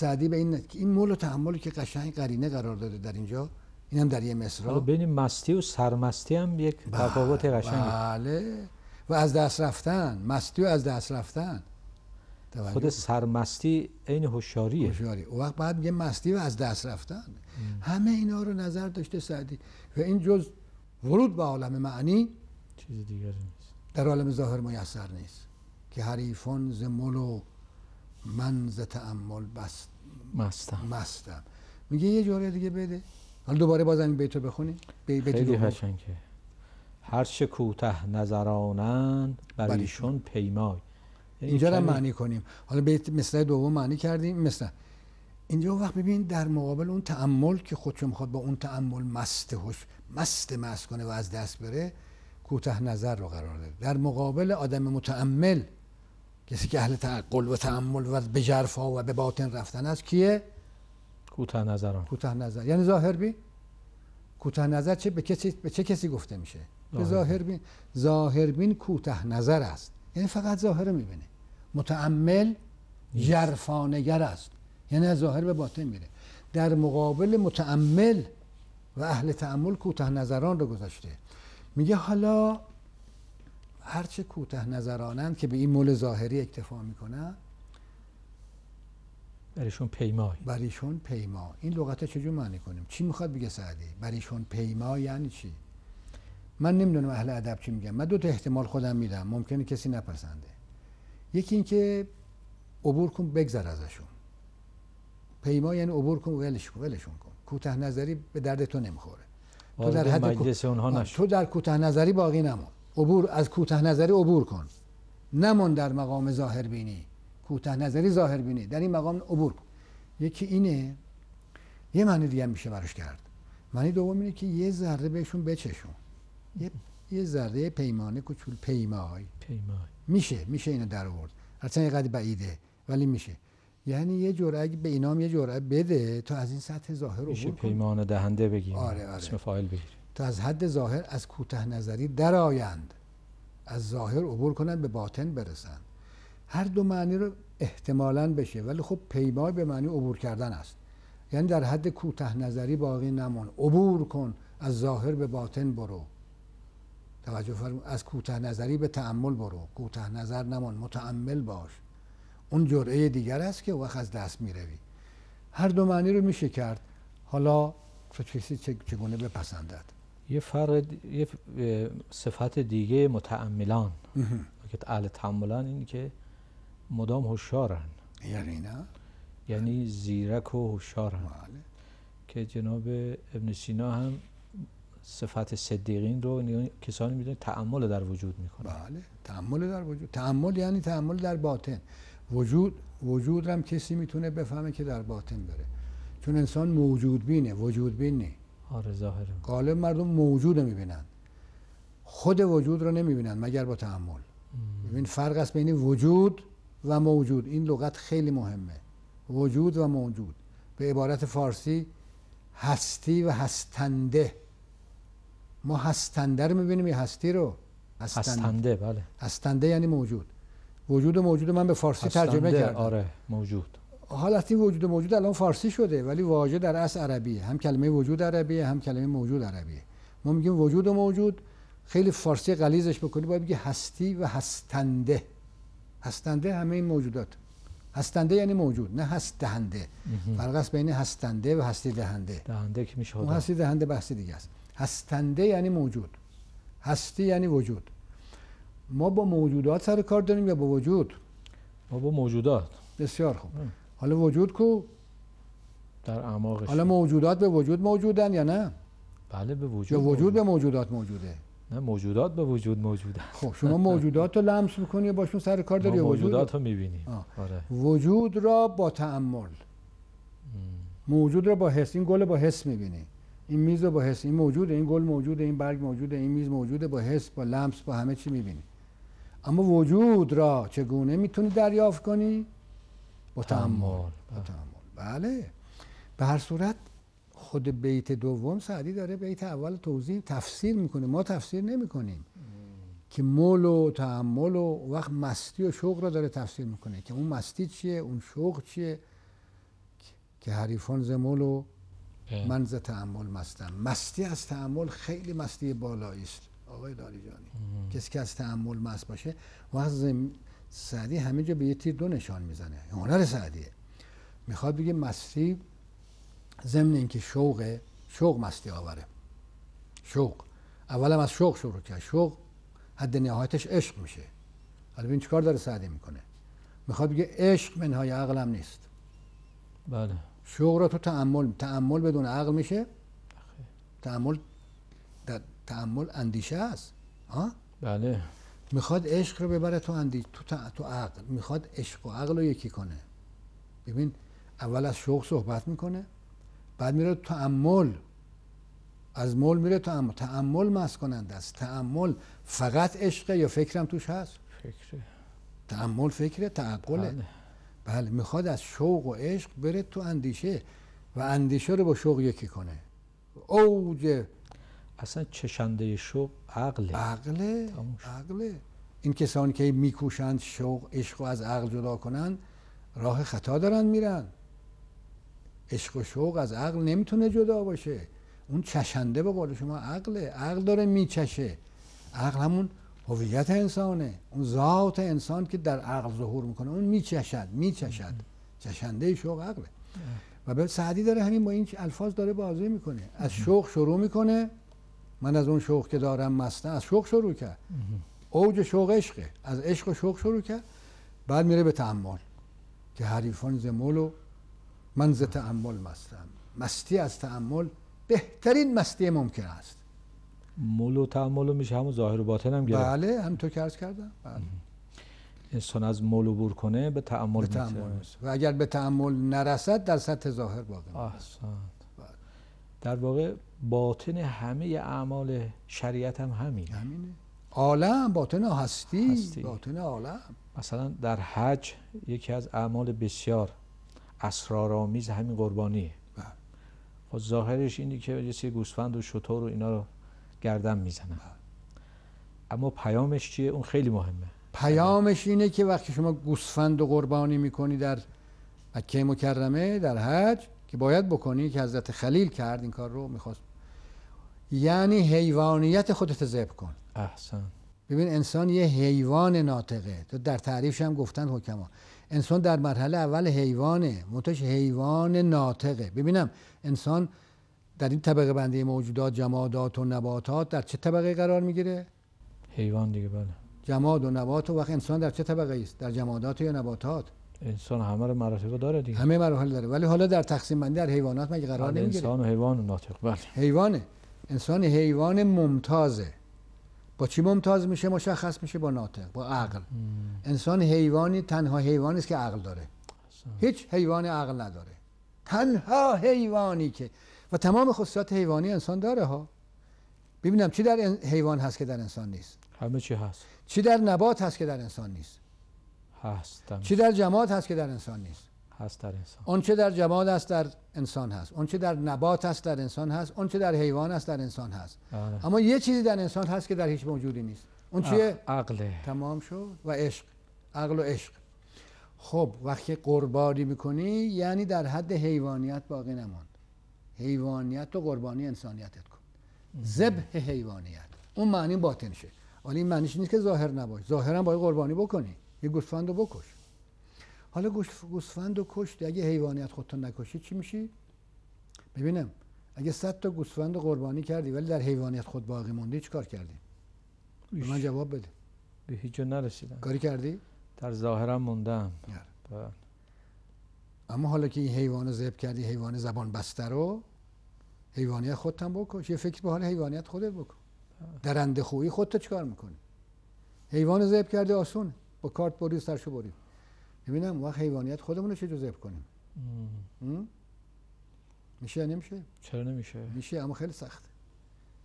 سعدی به این این مول و تحملی که قشنگ قرینه قرار داده در اینجا اینم در یه مصرا حالا بین مستی و سرمستی هم یک تفاوت قشنگه. بله. و از دست رفتن مستی و از دست رفتن. توجه. خود سرمستی عین هوشیاریه. هوشیاری. اون وقت بعد میگه مستی و از دست رفتن. همه اینا رو نظر داشته سعدی. و این جز ورود به عالم معنی چیز دیگری نیست. در عالم ظاهر میسر نیست. که حریفون ز مل و من ز تأمل بس مستم. مستم. میگه یه جوره دیگه بده. حالا دوباره بازم این بیتو بخونی؟ بی بیت خیلی. قشنگه. هر چه کوته نظرانند بر بر ایشون پیمای. اینجا رو معنی کنیم. حالا بیت مثل دوم معنی کردیم مثل. اینجا وقت ببین در مقابل اون تأمل که خودشو می‌خواد با اون تأمل مست هوش مست مست کنه و از دست بره کوته نظر رو قرار داده. در مقابل آدم متأمل کسی که اهل تعقل و تأمل و به جرفا و به باطن رفتن است کیه؟ کوته نظران. کوته نظر. یعنی ظاهر بین؟ کوته نظر چه به کسی به چه کسی گفته میشه؟ به ظاهر بین. ظاهر بین کوته نظر است. یعنی فقط ظاهر می‌بینه. متأمل جرفانگر است. یعنی از ظاهر به باطن میره. در مقابل متأمل و اهل تأمل کوته نظران رو گذاشته. میگه حالا هرچه کوته نظرانند که به این مول ظاهری اکتفا می‌کنن بر ایشون پیمای بر ایشون پیما این لغت چجور معنی کنیم؟ چی می‌خواد بگه سعدی؟ بر ایشون پیما یعنی چی؟ من نمی‌دونم اهل ادب چی میگم من دو تا احتمال خودم میدم. ممکنه کسی نپسنده. یکی اینکه عبور کن بگذر ازشون. پیما یعنی عبور کن ولش کن ولشون کن. کوته نظری به درد تو نمی‌خوره. تو در حد کو- اونها تو در کوته نظری باقی نمون. عبور از کوته نظری عبور کن. نمون در مقام ظاهر بینی. کوته نظری ظاهر بینی. در این مقام عبور کن. یکی اینه یه معنی دیگه میشه براش کرد. معنی دوم اینه که یه ذره بهشون بچشون. یه یه ذره پیمانه کوچول پیمای. پیمای. میشه میشه اینو در آورد. یه قدر بعیده ولی میشه. یعنی یه جرعه اگه به اینام یه جرعه بده تا از این سطح ظاهر میشه عبور کن. پیمان دهنده بگیم. آره، آره. اسم فاعل بگیریم. تا از حد ظاهر از کوته نظری درآیند. از ظاهر عبور کنند به باطن برسند. هر دو معنی رو احتمالاً بشه ولی خب پیمای به معنی عبور کردن است. یعنی در حد کوته نظری باقی نمون. عبور کن از ظاهر به باطن برو. توجه فرمون از کوته نظری به تأمل برو. کوته نظر نمان متأمل باش. اون جرعه دیگر است که وقت از دست می‌روی. هر دو معنی رو میشه کرد حالا تو کسی چه- چگونه بپسندد؟ یه فرق یه صفت دیگه متعملان که اهل تعملان این که مدام هوشیارن. یعنی نه؟ یعنی زیرک و هوشیارن. بله. که جناب ابن سینا هم صفت صدیقین رو کسانی می‌دونه تعمل در وجود می‌کنه بله. تأمل در وجود. تأمل یعنی تأمل در باطن. وجود وجود هم کسی می‌تونه بفهمه که در باطن بره. چون انسان موجود بینه وجود بین نی آره ظاهره غالب مردم موجود می‌بینن. خود وجود رو نمی‌بینن مگر با تأمل. ببین فرق است بین وجود و موجود. این لغت خیلی مهمه. وجود و موجود. به عبارت فارسی هستی و هستنده. ما هستنده رو می‌بینیم یا هستی رو؟ هستنده بله. هستنده یعنی موجود. وجود و موجود من به فارسی ترجمه هستنده، کردم. آره موجود. حالت این وجود موجود الان فارسی شده ولی واژه در اصل عربیه هم کلمه وجود عربیه هم کلمه موجود عربیه ما میگیم وجود موجود. خیلی فارسی غلیظش بکنی باید بگی هستی و هستنده. هستنده همه این موجودات. هستنده یعنی موجود نه هست دهنده فرق است بین هستنده و هستی دهنده دهنده که میشه اون هستی دهنده بحث دیگه است. هستنده یعنی موجود. هستی یعنی وجود. ما با موجودات سر کار داریم یا با وجود؟ ما با موجودات. بسیار خوب. ام. حالا وجود کو؟ در اعماقش. حالا موجودات به وجود موجودن یا نه؟ بله به وجود یا وجود به موجود. موجودات موجوده؟ نه موجودات به وجود موجودن خب شما موجودات رو لمس می‌کنی باشون سر کار داری ما موجودات رو؟ آه. آره. وجود را با تأمل. موجود را با حس این گل با حس می‌بینی. این میز رو با حس این موجوده این گل موجوده این برگ موجوده این میز موجوده با حس با لمس با همه چی می‌بینی. اما وجود را چگونه می‌تونی دریافت کنی؟ با تأمل بله. به هر صورت خود بیت دوم سعدی داره بیت اول توضیح تفسیر می‌کنه. ما تفسیر نمی‌کنیم. که مول و تحمل و وقت مستی و شوق را داره تفسیر می‌کنه. که اون مستی چیه؟ اون شوق چیه؟ که حریفان زمول و من ز تعمل مستم. مستی از تعمل خیلی مستی بالایی است. آقای داریجانی کسی که از تعمل مست باشه وقت. سعدی همه جا به یه تیر دو نشان می‌زنه. هنر سعدیه. می‌خواد بگه مستی ضمن اینکه شوق شوق مستی آوره. شوق. اولم از شوق شروع کرد. شوق حد نهایتش عشق میشه. حالا ببین چیکار داره سعدی می‌کنه. می‌خواد بگه عشق منهای عقلم نیست. بله. شوق رو تو تعمل تعمل بدون عقل میشه. تعمل در تعمل اندیشه است. ها بله. می‌خواد عشق رو ببره تو اندی تو تو عقل. می‌خواد عشق و عقل رو یکی کنه. ببین اول از شوق صحبت می‌کنه بعد میره تو تعمل از مول میره تو تعمل تعمل مست کننده است. تعمل فقط عشقه یا فکرم توش هست؟ فکر تعمل فکره تعقله بله. بله می‌خواد از شوق و عشق بره تو اندیشه و اندیشه رو با شوق یکی کنه. اوج اصلا چشنده شوق عقله. عقله. عقله. این کسانی که میکوشند شوق عشق رو از عقل جدا کنن راه خطا دارن میرن. عشق و شوق از عقل نمی‌تونه جدا باشه. اون چشنده به قول شما عقله. عقل داره میچشه. عقل همون هویت انسانه. اون ذات انسان که در عقل ظهور می‌کنه اون میچشد میچشد. چشنده شوق عقله. و به سعدی داره همین با این الفاظ داره بازی می‌کنه. از شوق شروع می‌کنه من از اون شوق که دارم مستم از شوق شروع کرد. اوج شوق عشقه. از عشق و شوق شروع کرد. بعد میره به تعمل که حریفان زمول و من ز تعمل مستم. مستی از تعمل بهترین مستی ممکن است. مول و تعمل میشه همون ظاهر و باطن هم گرفت. بله همینطور که عرض کردم. بله. انسان از مول عبور کنه به تعمل به تعمل. و اگر به تعمل نرسد در سطح ظاهر باقی. در واقع باطن همه اعمال شریعت هم همین همینه. عالم باطن هستی, هستی. باطن عالم. مثلا در حج یکی از اعمال بسیار اسرارآمیز همین قربانیه. بله. خب ظاهرش اینه که یه سری گوسفند و شتر و اینا رو گردن می‌زنن. اما پیامش چیه؟ اون خیلی مهمه. پیامش اینه که وقتی شما گوسفند و قربانی می‌کنی در مکه مکرمه در حج که باید بکنی که حضرت خلیل کرد این کار رو می‌خواست. یعنی حیوانیت خودت ذبح کن. احسن. ببین انسان یه حیوان ناطقه. تو در تعریفش هم گفتن حکما. انسان در مرحله اول حیوانه منتش حیوان ناطقه. ببینم انسان در این طبقه بندی موجودات جمادات و نباتات در چه طبقه قرار می‌گیره؟ حیوان دیگه بله. جماد و نبات و وقت انسان در چه طبقه است؟ در جمادات یا نباتات؟ انسان همه رو مراتب داره دیگه. همه مراحل داره. ولی حالا در تقسیم بندی در حیوانات مگه قرار بله، نمی‌گیره انسان و حیوان و ناطق. بله. حیوانه. انسان حیوان ممتازه. با چی ممتاز میشه؟ مشخص میشه با ناطق با عقل. انسان حیوانی تنها حیوانی است که عقل داره. احسن. هیچ حیوان عقل نداره. تنها حیوانی که. و تمام خصوصیات حیوانی انسان داره ها. ببینم چی در ان- حیوان هست که در انسان نیست؟ همه چی هست. چی در نبات هست که در انسان نیست؟ هست هم. چی در جماد هست که در انسان نیست؟ هست در انسان. اون چه در جماد است در انسان هست. اون چه در نبات است در انسان هست. اون چه در حیوان است در انسان هست. بله. اما یه چیزی در انسان هست که در هیچ موجودی نیست. اون چیه؟ عق- عقله. تمام شد. و عشق. عقل و عشق. خب وقتی قربانی می‌کنی یعنی در حد حیوانیت باقی نماند. حیوانیت و قربانی انسانیتت کن. ذبح حیوانیت. اون معنی باطنشه. ولی این معنیش نیست که ظاهر نباش. ظاهرا باید قربانی بکنی. یه گوسفند رو بکش. حالا گوسفند رو کشتی اگه حیوانیت خودتو نکشی چی میشی؟ ببینم اگه صد تا گوسفند قربانی کردی ولی در حیوانیت خود باقی موندی چیکار کردی؟ به من جواب بده. به هیچ جا نرسیدن کاری کردی؟ در ظاهرم موندم. بله. اما حالا که این حیوان ذبح کردی حیوان زبان بسته رو حیوانیت خودت هم بکش. یه فکر به حال حیوانیت خودت بکن. درنده خویی خودت چیکار می‌کنی؟ حیوان ذبح کردی آسون. با کارت بری سرشو بری ببینم اون وقت حیوانیت خودمون رو چجور ذبح کنیم? میشه یا نمیشه؟ چرا نمیشه؟ میشه اما خیلی سخته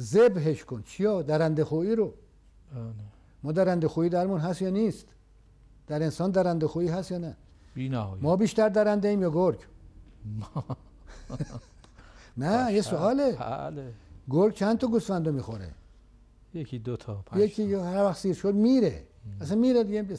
ذبحش کن. چیا؟ درنده خویی رو. بله. ما درنده خویی درمون هست یا نیست؟ در انسان درنده خویی هست یا نه؟ بی نهایت. ما بیشتر درنده ایم یا گرگ؟ نه یه سواله. بله. گرگ چند تا گوسفند رو می‌خوره؟ یکی دو تا یکی. هر وقت سیر شد میره. اصلا میره دیگه.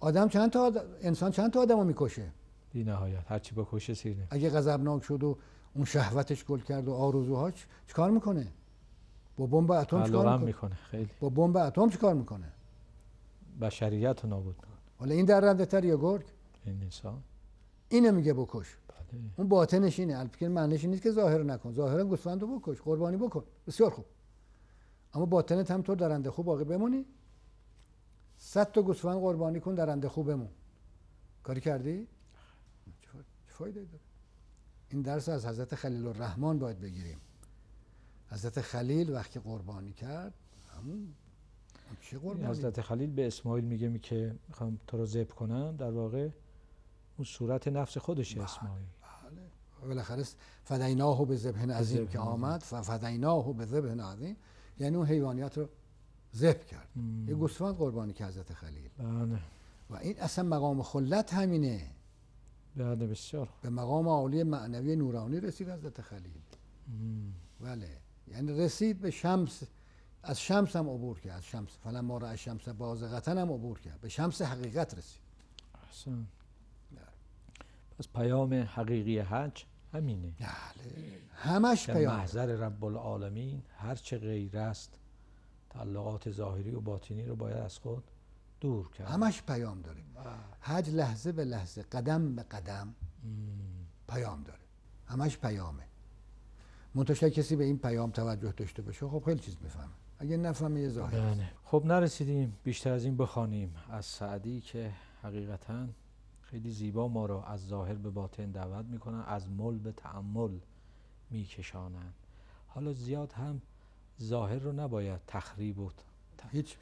آدم چند تا آد- انسان چند تا آدم رو می‌کشه؟ بی نهایت هرچی بکشه سیر نمیشه اگه غضبناک شد و اون شهوتش گل کرد و آرزوهاش چیکار می‌کنه؟ با بمب اتم چیکار می‌کنه؟ می‌کنه خیلی. با بمب اتم چیکار می‌کنه؟ بشریت رو نابود می‌کنه. حالا این درنده تر یا گرگ؟ این انسان. اینو میگه بکش. بله. اون باطنش اینه. البته معنیش نیست که ظاهر نکن. ظاهرا گوسفند رو بکش. قربانی بکن. بسیار خوب. اما باطنت هم تو درنده خوب باقی بمونی. صد تا گوسفند قربانی کن درنده خوب بمون کاری کردی؟ چه فا- چه فایده داره؟ این درس از حضرت خلیل الرحمن باید بگیریم. حضرت خلیل وقتی قربانی کرد همون چه قربانی؟ حضرت خلیل به اسماعیل میگه می که می‌خوام تو رو ذبح کنم در واقع اون صورت نفس خودشه اسماعیل. بله. بالاخره فدیناه به ذبح عظیم که. آمد فدیناه به ذبح عظیم یعنی اون حیوانیت رو ذبح کرد. مم. یه گوسفند قربانی که حضرت خلیل. بله. و این اصلا مقام خلت همینه. بله بسیار. به مقام عالی معنوی نورانی رسید حضرت خلیل. بله. یعنی رسید به شمس از شمس هم عبور کرد از شمس. فلما را از شمس بازغتن هم عبور کرد. به شمس حقیقت رسید. احسن. بله. پس پیام حقیقی حج همینه. بله. همش پیام. محضر رب العالمین هر چه غیر است تعلقات ظاهری و باطنی رو باید از خود دور کرد. همش پیام داره. حج لحظه به لحظه قدم به قدم مم. پیام داره. همش پیامه. منتشر کسی به این پیام توجه داشته باشه خب خیلی چیز می‌فهمه. اگه نفهمه یه ظاهر بله. خب نرسیدیم. بیشتر از این بخوانیم. از سعدی که حقیقتا خیلی زیبا ما رو از ظاهر به باطن دعوت می‌کنن از مل به تعمل میکشانن. حالا زیاد هم ظاهر رو نباید تخریب و هیچ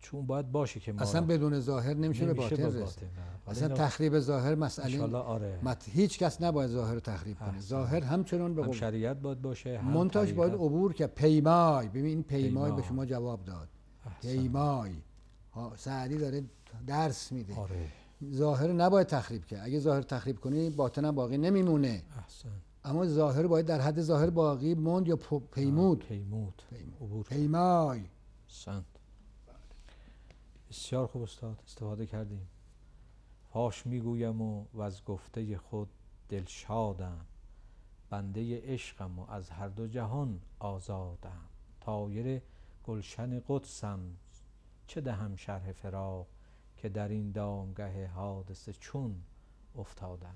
چون باید باشه که ما اصلا بدون ظاهر نمیشه به نمیشه باطن رسید. باطن. حالا اصلا تخریب ظاهر مسئله آره. مت... هیچ کس نباید ظاهر رو تخریب کنه. ظاهر همچنان به هم شریعت باید باشه هم منتاج باید. عبور که پیمای. ببین این پیمای به پیمای. شما جواب داد. احسن. پیمای. ها، سعدی داره درس میده. آره. ظاهر نباید تخریب کرد. اگه ظاهر تخریب کنی باطن هم باقی نمیمونه. احسن. اما ظاهر باید در حد ظاهر باقی موند یا پیمود؟ پیمود. عبور. پیمای. سند. بسیار خوب استاد استفاده کردیم. فاش می‌گویم و و از گفته خود دلشادم. بنده عشقم و از هر دو جهان آزادم. طایر گلشن قدسم. چه دهم شرح فراق که در این دامگه حادثه چون افتادم.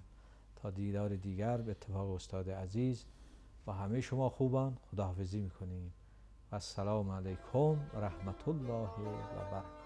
تا دیدار دیگر به اتفاق استاد عزیز و همه شما خوبان. خداحافظی می‌کنیم. و السلام علیکم رحمت الله و برکاته.